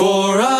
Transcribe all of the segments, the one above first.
For I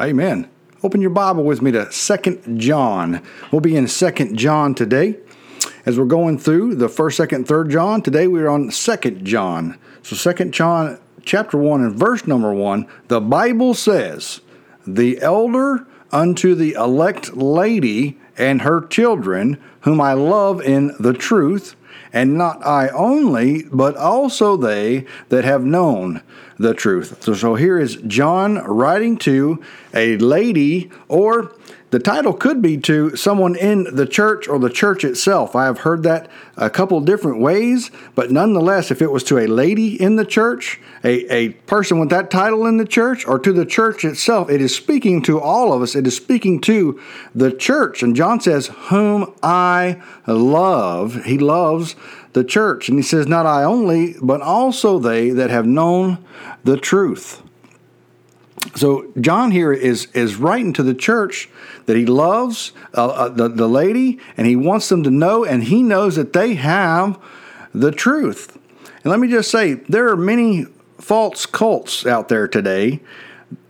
Amen. Open your Bible with me to Second John. We'll be in Second John today. As we're going through the first, second, third John, today we're on Second John. So Second John chapter 1 and verse number 1, the Bible says, "The elder unto the elect lady and her children, whom I love in the truth, and not I only, but also they that have known the truth. So, so here is John writing to a lady, or the title could be to someone in the church or the church itself. I have heard that a couple different ways, but nonetheless, if it was to a lady in the church, a, a person with that title in the church, or to the church itself, it is speaking to all of us. It is speaking to the church. And John says, Whom I love. He loves the church. And he says, Not I only, but also they that have known the truth. So John here is is writing to the church that he loves uh, uh, the the lady, and he wants them to know, and he knows that they have the truth. And let me just say, there are many false cults out there today.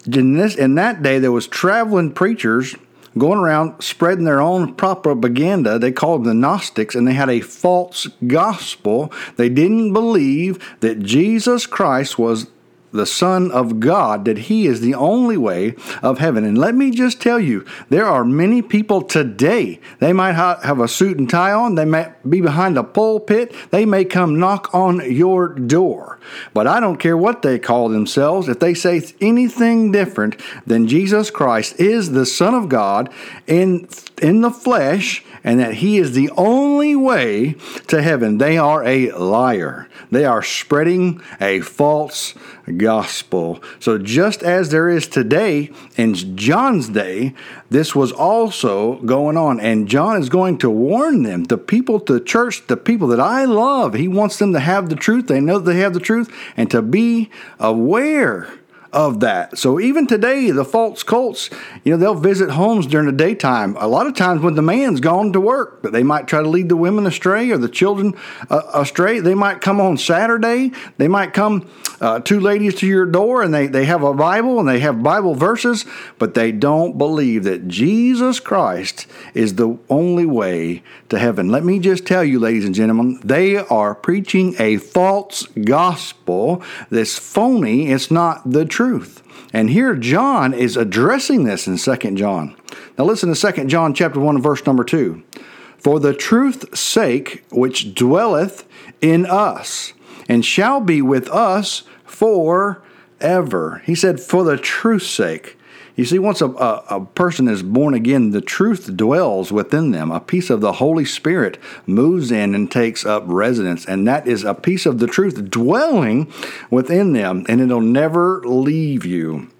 In this in that day, there was traveling preachers going around spreading their own propaganda. They called them the Gnostics, and they had a false gospel. They didn't believe that Jesus Christ was the Son of God, that He is the only way of heaven. And let me just tell you, there are many people today. They might ha- have a suit and tie on, they might be behind a pulpit, they may come knock on your door. But I don't care what they call themselves, if they say anything different than Jesus Christ is the Son of God in, in the flesh, and that He is the only way to heaven, they are a liar. They are spreading a false gospel. So, just as there is today in John's day, this was also going on. And John is going to warn them, the people, the church, the people that I love. He wants them to have the truth. They know they have the truth and to be aware of that. So even today, the false cults, you know, they'll visit homes during the daytime. A lot of times when the man's gone to work, but they might try to lead the women astray or the children uh, astray. They might come on Saturday. They might come uh, two ladies to your door and they, they have a Bible and they have Bible verses, but they don't believe that Jesus Christ is the only way to heaven. Let me just tell you, ladies and gentlemen, they are preaching a false gospel This phony. It's not the. And here John is addressing this in 2 John. Now listen to 2 John chapter 1 verse number 2. For the truth's sake which dwelleth in us and shall be with us forever. He said, for the truth's sake. You see, once a, a, a, person is born again, the truth dwells within them. A piece of the Holy Spirit moves in and takes up residence, and that is a piece of the truth dwelling within them, and it'll never leave you.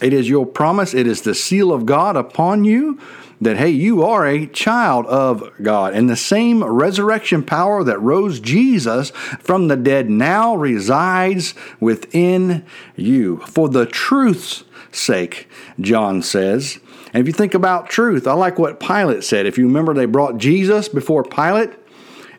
It is your promise, it is the seal of God upon you that, hey, you are a child of God. And the same resurrection power that rose Jesus from the dead now resides within you. For the truth's sake, John says. And if you think about truth, I like what Pilate said. If you remember, they brought Jesus before Pilate,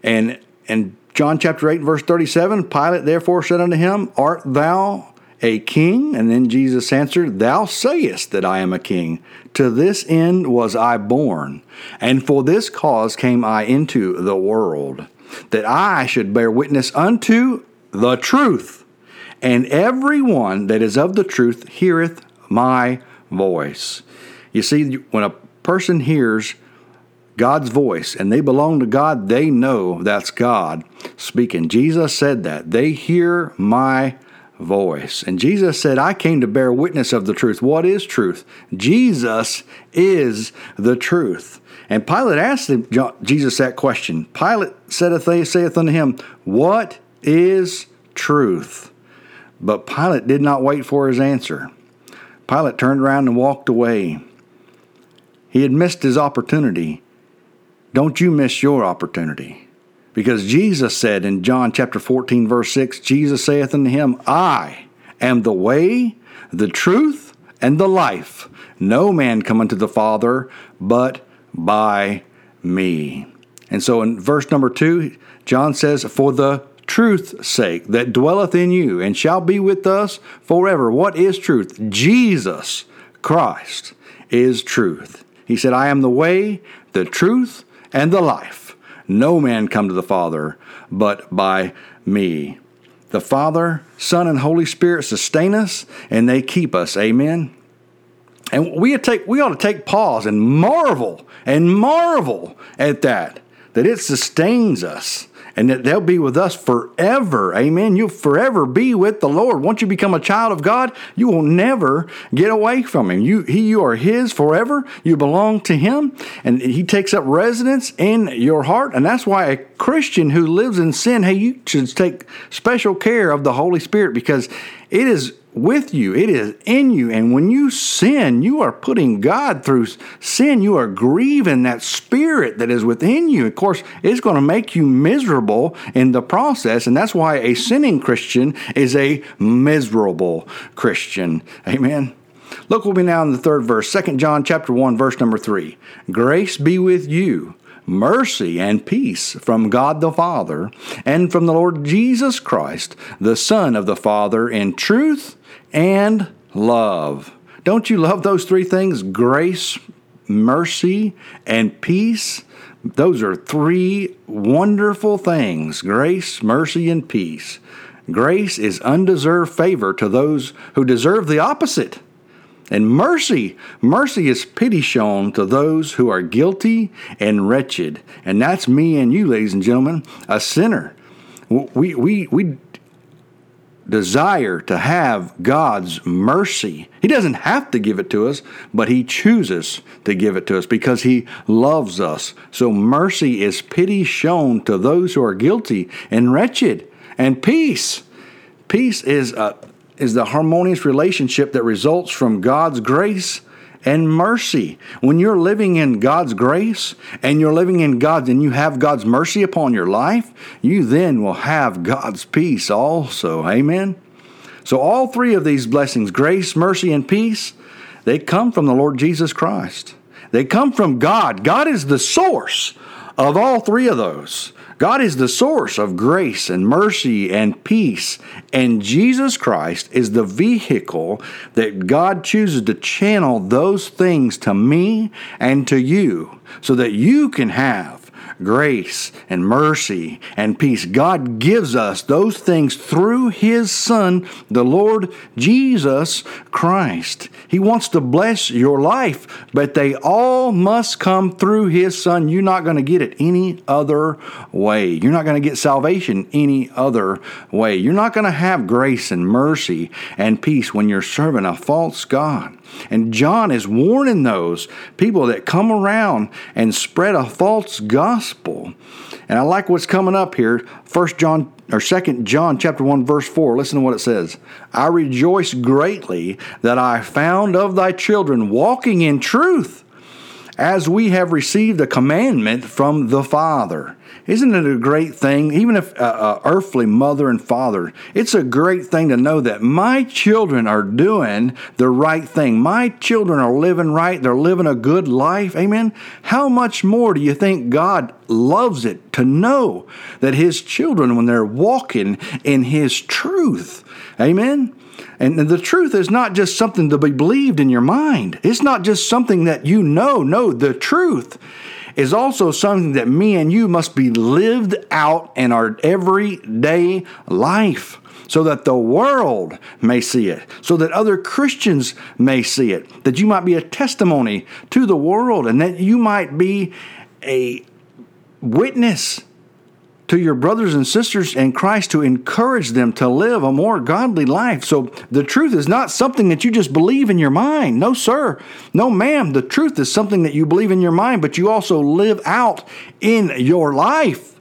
and and John chapter 8, verse 37, Pilate therefore said unto him, Art thou a king? And then Jesus answered, Thou sayest that I am a king. To this end was I born, and for this cause came I into the world, that I should bear witness unto the truth. And everyone that is of the truth heareth my voice. You see, when a person hears God's voice and they belong to God, they know that's God speaking. Jesus said that. They hear my voice. And Jesus said, I came to bear witness of the truth. What is truth? Jesus is the truth. And Pilate asked him, Jesus that question. Pilate saith, saith unto him, What is truth? But Pilate did not wait for his answer. Pilate turned around and walked away. He had missed his opportunity. Don't you miss your opportunity. Because Jesus said in John chapter 14, verse 6, Jesus saith unto him, I am the way, the truth, and the life. No man come unto the Father but by me. And so in verse number 2, John says, For the truth's sake that dwelleth in you and shall be with us forever. What is truth? Jesus Christ is truth. He said, I am the way, the truth, and the life. No man come to the Father but by me. The Father, Son, and Holy Spirit sustain us and they keep us. Amen. And we take we ought to take pause and marvel and marvel at that, that it sustains us and that they'll be with us forever. Amen. You'll forever be with the Lord. Once you become a child of God, you will never get away from Him. You, he, you are His forever. You belong to Him, and He takes up residence in your heart. And that's why a Christian who lives in sin, hey, you should take special care of the Holy Spirit because it is with you. It is in you. And when you sin, you are putting God through sin. You are grieving that spirit that is within you. Of course, it's going to make you miserable in the process. And that's why a sinning Christian is a miserable Christian. Amen. Look with me now in the third verse, 2 John chapter 1, verse number 3. Grace be with you mercy and peace from God the Father and from the Lord Jesus Christ, the Son of the Father, in truth and love. Don't you love those three things? Grace, mercy, and peace. Those are three wonderful things grace, mercy, and peace. Grace is undeserved favor to those who deserve the opposite. And mercy, mercy is pity shown to those who are guilty and wretched. And that's me and you, ladies and gentlemen, a sinner. We, we, we desire to have God's mercy. He doesn't have to give it to us, but He chooses to give it to us because He loves us. So mercy is pity shown to those who are guilty and wretched. And peace. Peace is, a, is the harmonious relationship that results from God's grace and mercy. When you're living in God's grace and you're living in God's and you have God's mercy upon your life, you then will have God's peace also. Amen. So all three of these blessings, grace, mercy, and peace, they come from the Lord Jesus Christ. They come from God. God is the source of all three of those. God is the source of grace and mercy and peace, and Jesus Christ is the vehicle that God chooses to channel those things to me and to you so that you can have grace and mercy and peace. God gives us those things through His Son, the Lord Jesus Christ. He wants to bless your life, but they all must come through His Son. You're not going to get it any other way. You're not going to get salvation any other way. You're not going to have grace and mercy and peace when you're serving a false God. And John is warning those people that come around and spread a false gospel. And I like what's coming up here. First John or Second John chapter 1 verse 4. Listen to what it says. I rejoice greatly that I found of thy children walking in truth as we have received a commandment from the Father. Isn't it a great thing? Even if uh, uh, earthly mother and father, it's a great thing to know that my children are doing the right thing. My children are living right. They're living a good life. Amen. How much more do you think God loves it to know that His children, when they're walking in His truth, Amen. And the truth is not just something to be believed in your mind. It's not just something that you know. No, the truth is also something that me and you must be lived out in our everyday life so that the world may see it, so that other Christians may see it, that you might be a testimony to the world, and that you might be a witness to your brothers and sisters in Christ to encourage them to live a more godly life. So the truth is not something that you just believe in your mind. No, sir. No, ma'am. The truth is something that you believe in your mind, but you also live out in your life.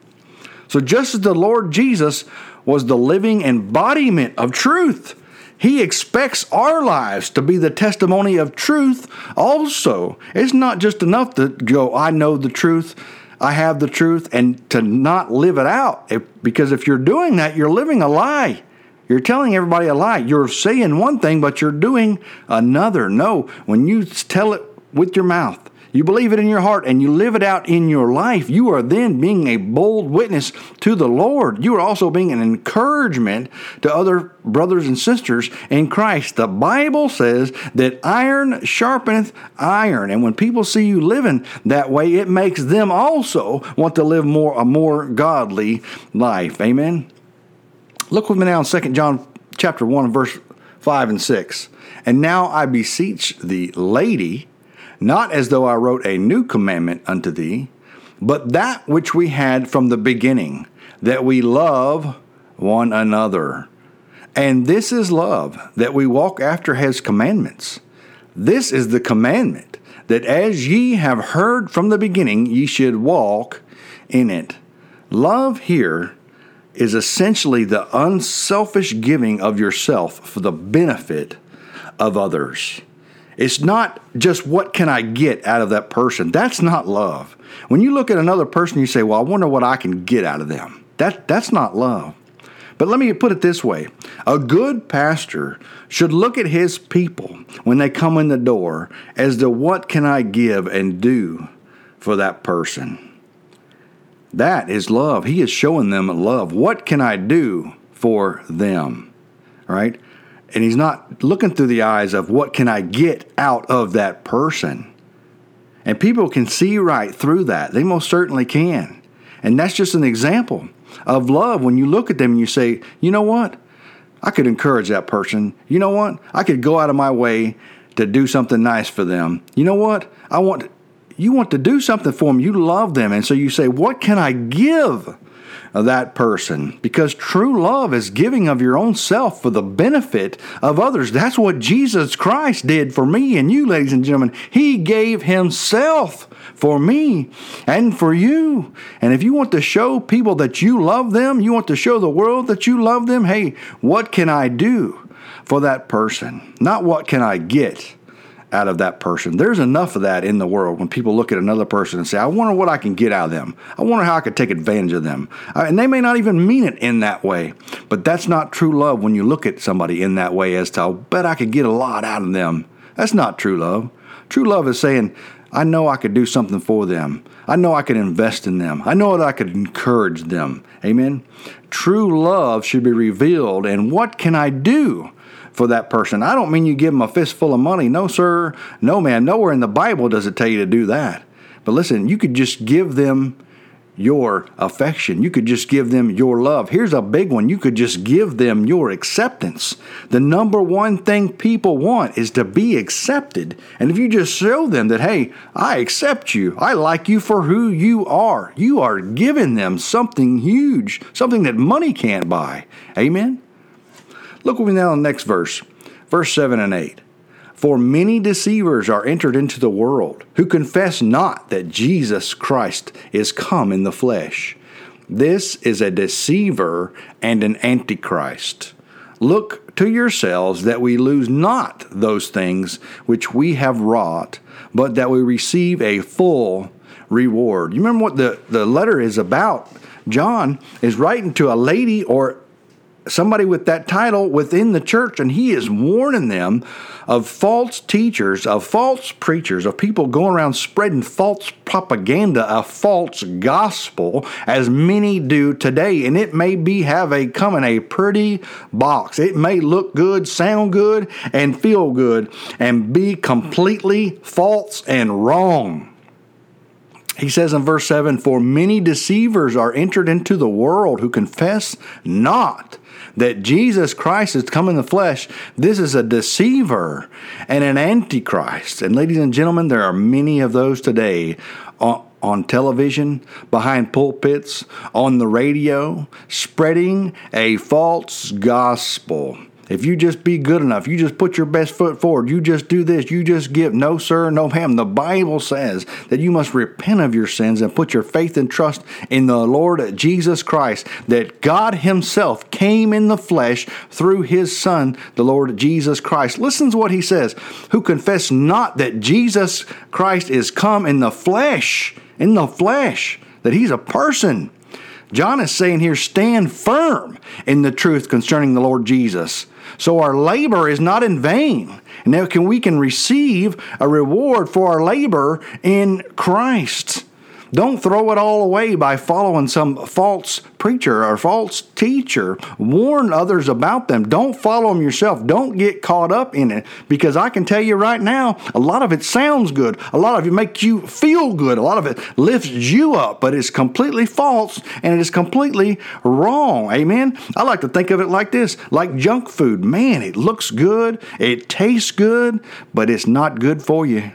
So just as the Lord Jesus was the living embodiment of truth, he expects our lives to be the testimony of truth also. It's not just enough to go, I know the truth I have the truth, and to not live it out. If, because if you're doing that, you're living a lie. You're telling everybody a lie. You're saying one thing, but you're doing another. No, when you tell it with your mouth, you believe it in your heart and you live it out in your life, you are then being a bold witness to the Lord. You are also being an encouragement to other brothers and sisters in Christ. The Bible says that iron sharpeneth iron. And when people see you living that way, it makes them also want to live more a more godly life. Amen. Look with me now in 2 John chapter 1 verse 5 and 6. And now I beseech thee, lady, not as though I wrote a new commandment unto thee, but that which we had from the beginning, that we love one another. And this is love, that we walk after his commandments. This is the commandment, that as ye have heard from the beginning, ye should walk in it. Love here is essentially the unselfish giving of yourself for the benefit of others. It's not just what can I get out of that person. That's not love. When you look at another person, you say, Well, I wonder what I can get out of them. That, that's not love. But let me put it this way a good pastor should look at his people when they come in the door as to what can I give and do for that person. That is love. He is showing them love. What can I do for them? Right? And he's not looking through the eyes of what can I get out of that person. And people can see right through that. They most certainly can. And that's just an example of love when you look at them and you say, you know what? I could encourage that person. You know what? I could go out of my way to do something nice for them. You know what? I want you want to do something for them. You love them. And so you say, what can I give? Of that person because true love is giving of your own self for the benefit of others. That's what Jesus Christ did for me and you, ladies and gentlemen. He gave Himself for me and for you. And if you want to show people that you love them, you want to show the world that you love them, hey, what can I do for that person? Not what can I get out of that person. There's enough of that in the world when people look at another person and say, I wonder what I can get out of them. I wonder how I could take advantage of them. Uh, and they may not even mean it in that way, but that's not true love when you look at somebody in that way as to, I bet I could get a lot out of them. That's not true love. True love is saying, I know I could do something for them. I know I could invest in them. I know that I could encourage them. Amen. True love should be revealed. And what can I do? For that person. I don't mean you give them a fistful of money. No, sir. No, man. Nowhere in the Bible does it tell you to do that. But listen, you could just give them your affection. You could just give them your love. Here's a big one. You could just give them your acceptance. The number one thing people want is to be accepted. And if you just show them that, hey, I accept you, I like you for who you are, you are giving them something huge, something that money can't buy. Amen? Look with me now in the next verse, verse 7 and 8. For many deceivers are entered into the world, who confess not that Jesus Christ is come in the flesh. This is a deceiver and an antichrist. Look to yourselves that we lose not those things which we have wrought, but that we receive a full reward. You remember what the, the letter is about? John is writing to a lady or somebody with that title within the church, and he is warning them of false teachers, of false preachers, of people going around spreading false propaganda, a false gospel, as many do today. And it may be have a come in a pretty box. It may look good, sound good, and feel good, and be completely false and wrong. He says in verse 7 For many deceivers are entered into the world who confess not that Jesus Christ has come in the flesh. This is a deceiver and an antichrist. And ladies and gentlemen, there are many of those today on, on television, behind pulpits, on the radio, spreading a false gospel. If you just be good enough, you just put your best foot forward, you just do this, you just give. No, sir, no, ma'am. The Bible says that you must repent of your sins and put your faith and trust in the Lord Jesus Christ, that God Himself came in the flesh through His Son, the Lord Jesus Christ. Listen to what He says who confess not that Jesus Christ is come in the flesh, in the flesh, that He's a person. John is saying here, stand firm in the truth concerning the Lord Jesus. So our labor is not in vain. Now can we can receive a reward for our labor in Christ. Don't throw it all away by following some false preacher or false teacher. Warn others about them. Don't follow them yourself. Don't get caught up in it because I can tell you right now, a lot of it sounds good. A lot of it makes you feel good. A lot of it lifts you up, but it's completely false and it is completely wrong. Amen. I like to think of it like this like junk food. Man, it looks good, it tastes good, but it's not good for you.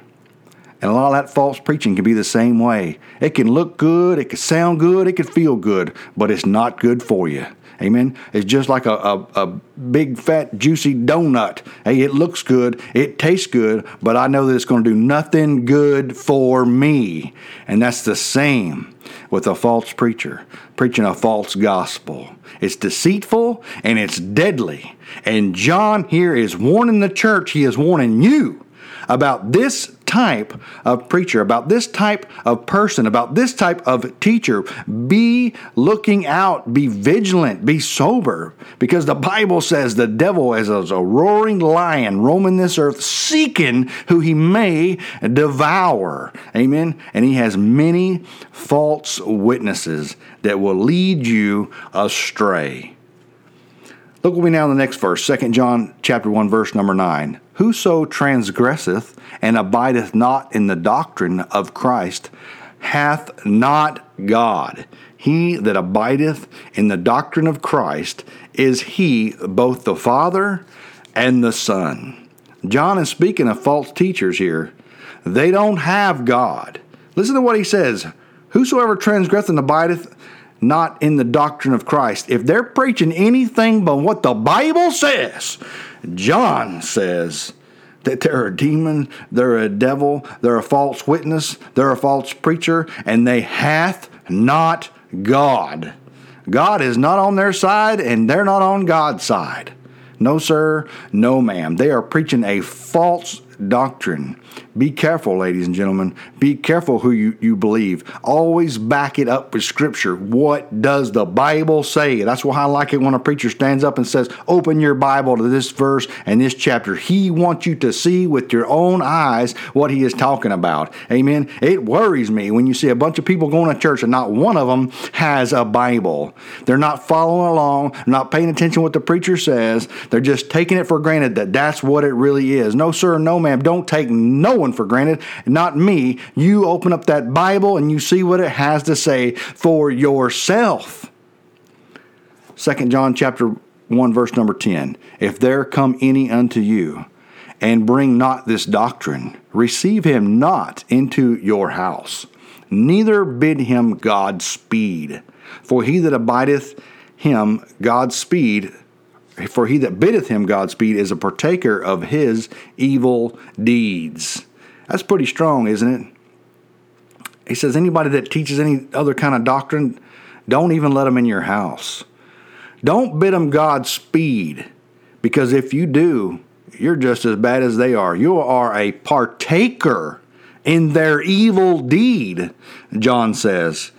And a lot of that false preaching can be the same way. It can look good, it can sound good, it can feel good, but it's not good for you. Amen. It's just like a, a, a, big, fat, juicy donut. Hey, it looks good, it tastes good, but I know that it's going to do nothing good for me. And that's the same with a false preacher preaching a false gospel. It's deceitful and it's deadly. And John here is warning the church, he is warning you about this type of preacher, about this type of person, about this type of teacher. Be looking out, be vigilant, be sober, because the Bible says the devil is a roaring lion roaming this earth, seeking who he may devour. Amen. And he has many false witnesses that will lead you astray. Look with me now in the next verse, 2 John chapter 1, verse number 9. Whoso transgresseth and abideth not in the doctrine of Christ hath not God. He that abideth in the doctrine of Christ is he both the Father and the Son. John is speaking of false teachers here. They don't have God. Listen to what he says Whosoever transgresseth and abideth not in the doctrine of Christ. If they're preaching anything but what the Bible says, John says that they're a demon, they're a devil, they're a false witness, they're a false preacher, and they hath not God. God is not on their side, and they're not on God's side. No, sir, no, ma'am. They are preaching a false doctrine. Be careful, ladies and gentlemen. Be careful who you, you believe. Always back it up with Scripture. What does the Bible say? That's why I like it when a preacher stands up and says, Open your Bible to this verse and this chapter. He wants you to see with your own eyes what he is talking about. Amen. It worries me when you see a bunch of people going to church and not one of them has a Bible. They're not following along, not paying attention what the preacher says. They're just taking it for granted that that's what it really is. No, sir, no, ma'am. Don't take no one for granted, not me. You open up that Bible and you see what it has to say for yourself. 2 John chapter 1 verse number 10. If there come any unto you and bring not this doctrine, receive him not into your house, neither bid him God speed. For he that abideth him God speed for he that biddeth him Godspeed is a partaker of his evil deeds. That's pretty strong, isn't it? He says, anybody that teaches any other kind of doctrine, don't even let them in your house. Don't bid them Godspeed, because if you do, you're just as bad as they are. You are a partaker in their evil deed, John says.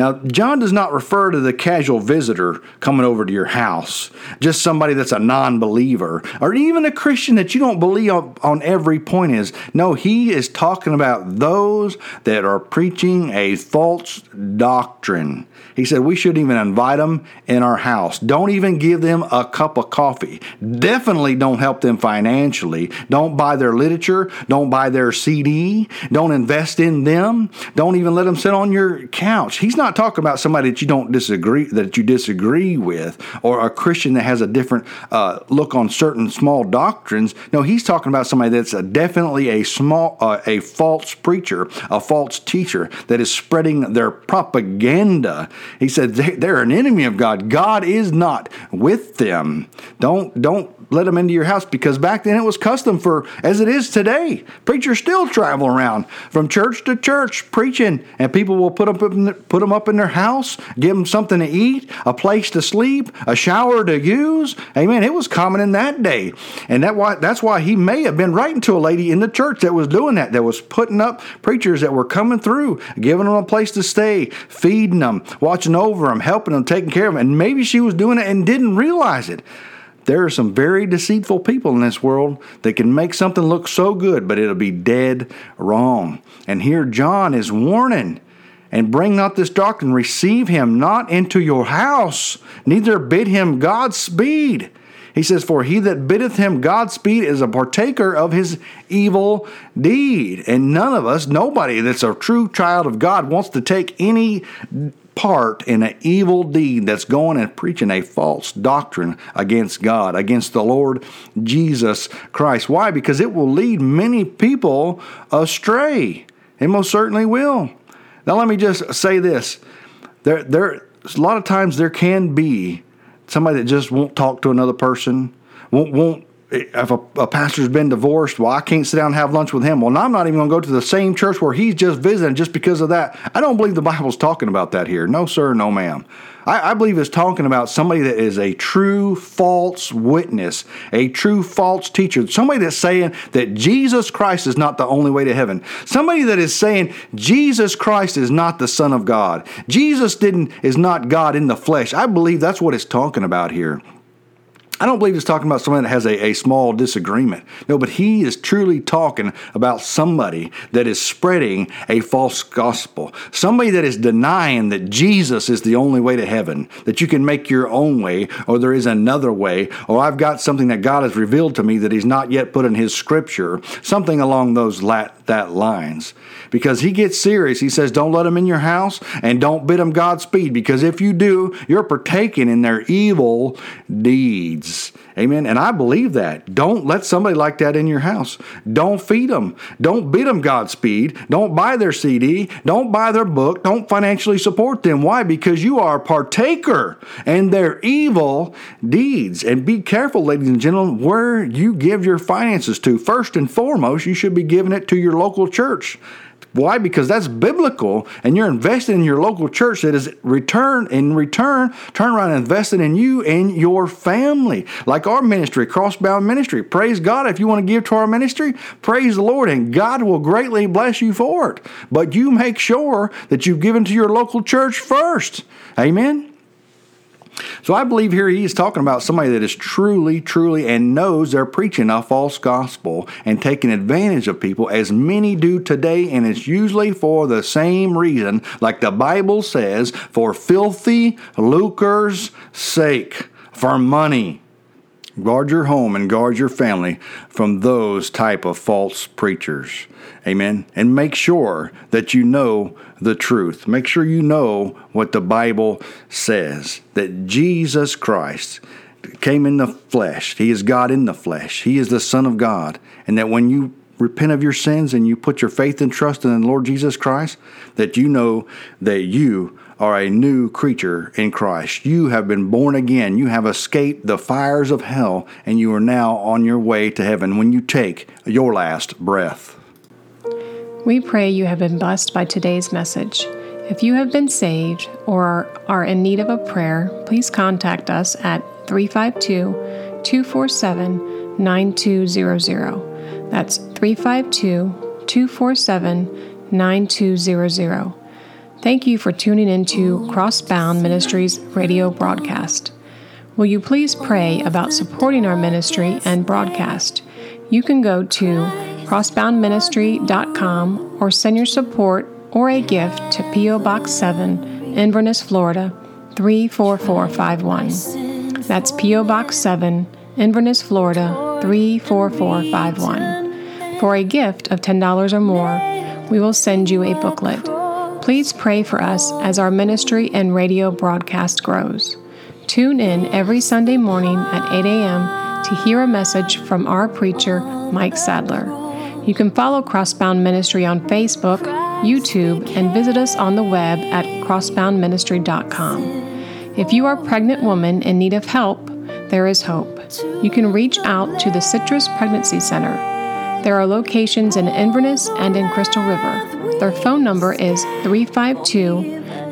Now, John does not refer to the casual visitor coming over to your house, just somebody that's a non believer, or even a Christian that you don't believe on, every point is. No, he is talking about those that are preaching a false doctrine. He said we shouldn't even invite them in our house. Don't even give them a cup of coffee. Definitely don't help them financially. Don't buy their literature. Don't buy their CD. Don't invest in them. Don't even let them sit on your couch. He's not talking about somebody that you don't disagree that you disagree with or a Christian that has a different uh, look on certain small doctrines. No, he's talking about somebody that's a, definitely a small uh, a false preacher, a false teacher that is spreading their propaganda he said they're an enemy of God. God is not with them. Don't don't let them into your house because back then it was custom for as it is today. Preachers still travel around from church to church preaching, and people will put them put them up in their house, give them something to eat, a place to sleep, a shower to use. Amen. It was common in that day, and that why that's why he may have been writing to a lady in the church that was doing that, that was putting up preachers that were coming through, giving them a place to stay, feeding them, watching over them, helping them, taking care of them. And maybe she was doing it and didn't realize it. There are some very deceitful people in this world that can make something look so good, but it'll be dead wrong. And here John is warning and bring not this doctrine, receive him not into your house, neither bid him Godspeed. He says, For he that biddeth him Godspeed is a partaker of his evil deed. And none of us, nobody that's a true child of God, wants to take any part in an evil deed that's going and preaching a false doctrine against God, against the Lord Jesus Christ. Why? Because it will lead many people astray. It most certainly will. Now, let me just say this. There, there, a lot of times there can be somebody that just won't talk to another person, won't, won't if a, a, pastor's been divorced, well, I can't sit down and have lunch with him. Well, I'm not even going to go to the same church where he's just visiting just because of that. I don't believe the Bible's talking about that here. No, sir, no, ma'am. I, I believe it's talking about somebody that is a true false witness, a true false teacher, somebody that's saying that Jesus Christ is not the only way to heaven, somebody that is saying Jesus Christ is not the Son of God, Jesus didn't is not God in the flesh. I believe that's what it's talking about here. I don't believe he's talking about someone that has a, a small disagreement. No, but he is truly talking about somebody that is spreading a false gospel. Somebody that is denying that Jesus is the only way to heaven, that you can make your own way, or there is another way, or I've got something that God has revealed to me that he's not yet put in his scripture, something along those lat, that lines. Because he gets serious. He says, Don't let them in your house and don't bid them Godspeed, because if you do, you're partaking in their evil deeds. Amen. And I believe that. Don't let somebody like that in your house. Don't feed them. Don't bid them Godspeed. Don't buy their CD. Don't buy their book. Don't financially support them. Why? Because you are a partaker in their evil deeds. And be careful, ladies and gentlemen, where you give your finances to. First and foremost, you should be giving it to your local church. Why? Because that's biblical, and you're investing in your local church that is return in return, turn around and investing in you and your family. Like our ministry, Crossbound Ministry. Praise God. If you want to give to our ministry, praise the Lord, and God will greatly bless you for it. But you make sure that you've given to your local church first. Amen. So I believe here he's talking about somebody that is truly, truly, and knows they're preaching a false gospel and taking advantage of people, as many do today, and it's usually for the same reason, like the Bible says, for filthy lucre's sake, for money. Guard your home and guard your family from those type of false preachers. Amen. And make sure that you know the truth. Make sure you know what the Bible says that Jesus Christ came in the flesh. He is God in the flesh. He is the Son of God. And that when you repent of your sins and you put your faith and trust in the Lord Jesus Christ, that you know that you are a new creature in Christ. You have been born again. You have escaped the fires of hell, and you are now on your way to heaven when you take your last breath. We pray you have been blessed by today's message. If you have been saved or are in need of a prayer, please contact us at 352 247 9200. That's 352 247 9200. Thank you for tuning into Crossbound Ministries radio broadcast. Will you please pray about supporting our ministry and broadcast? You can go to crossboundministry.com or send your support or a gift to P.O. Box 7, Inverness, Florida 34451. That's P.O. Box 7, Inverness, Florida 34451. For a gift of $10 or more, we will send you a booklet. Please pray for us as our ministry and radio broadcast grows. Tune in every Sunday morning at 8 a.m. to hear a message from our preacher, Mike Sadler. You can follow Crossbound Ministry on Facebook, YouTube, and visit us on the web at crossboundministry.com. If you are a pregnant woman in need of help, there is hope. You can reach out to the Citrus Pregnancy Center. There are locations in Inverness and in Crystal River. Their phone number is 352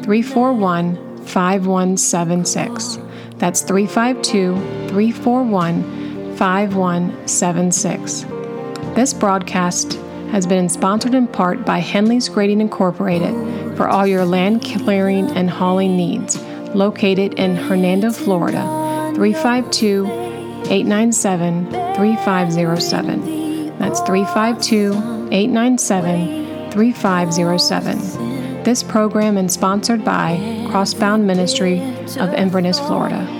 341 5176. That's 352 341 5176. This broadcast has been sponsored in part by Henley's Grading Incorporated for all your land clearing and hauling needs, located in Hernando, Florida, 352 897 3507. That's 352 897 3507. This program is sponsored by Crossbound Ministry of Inverness, Florida.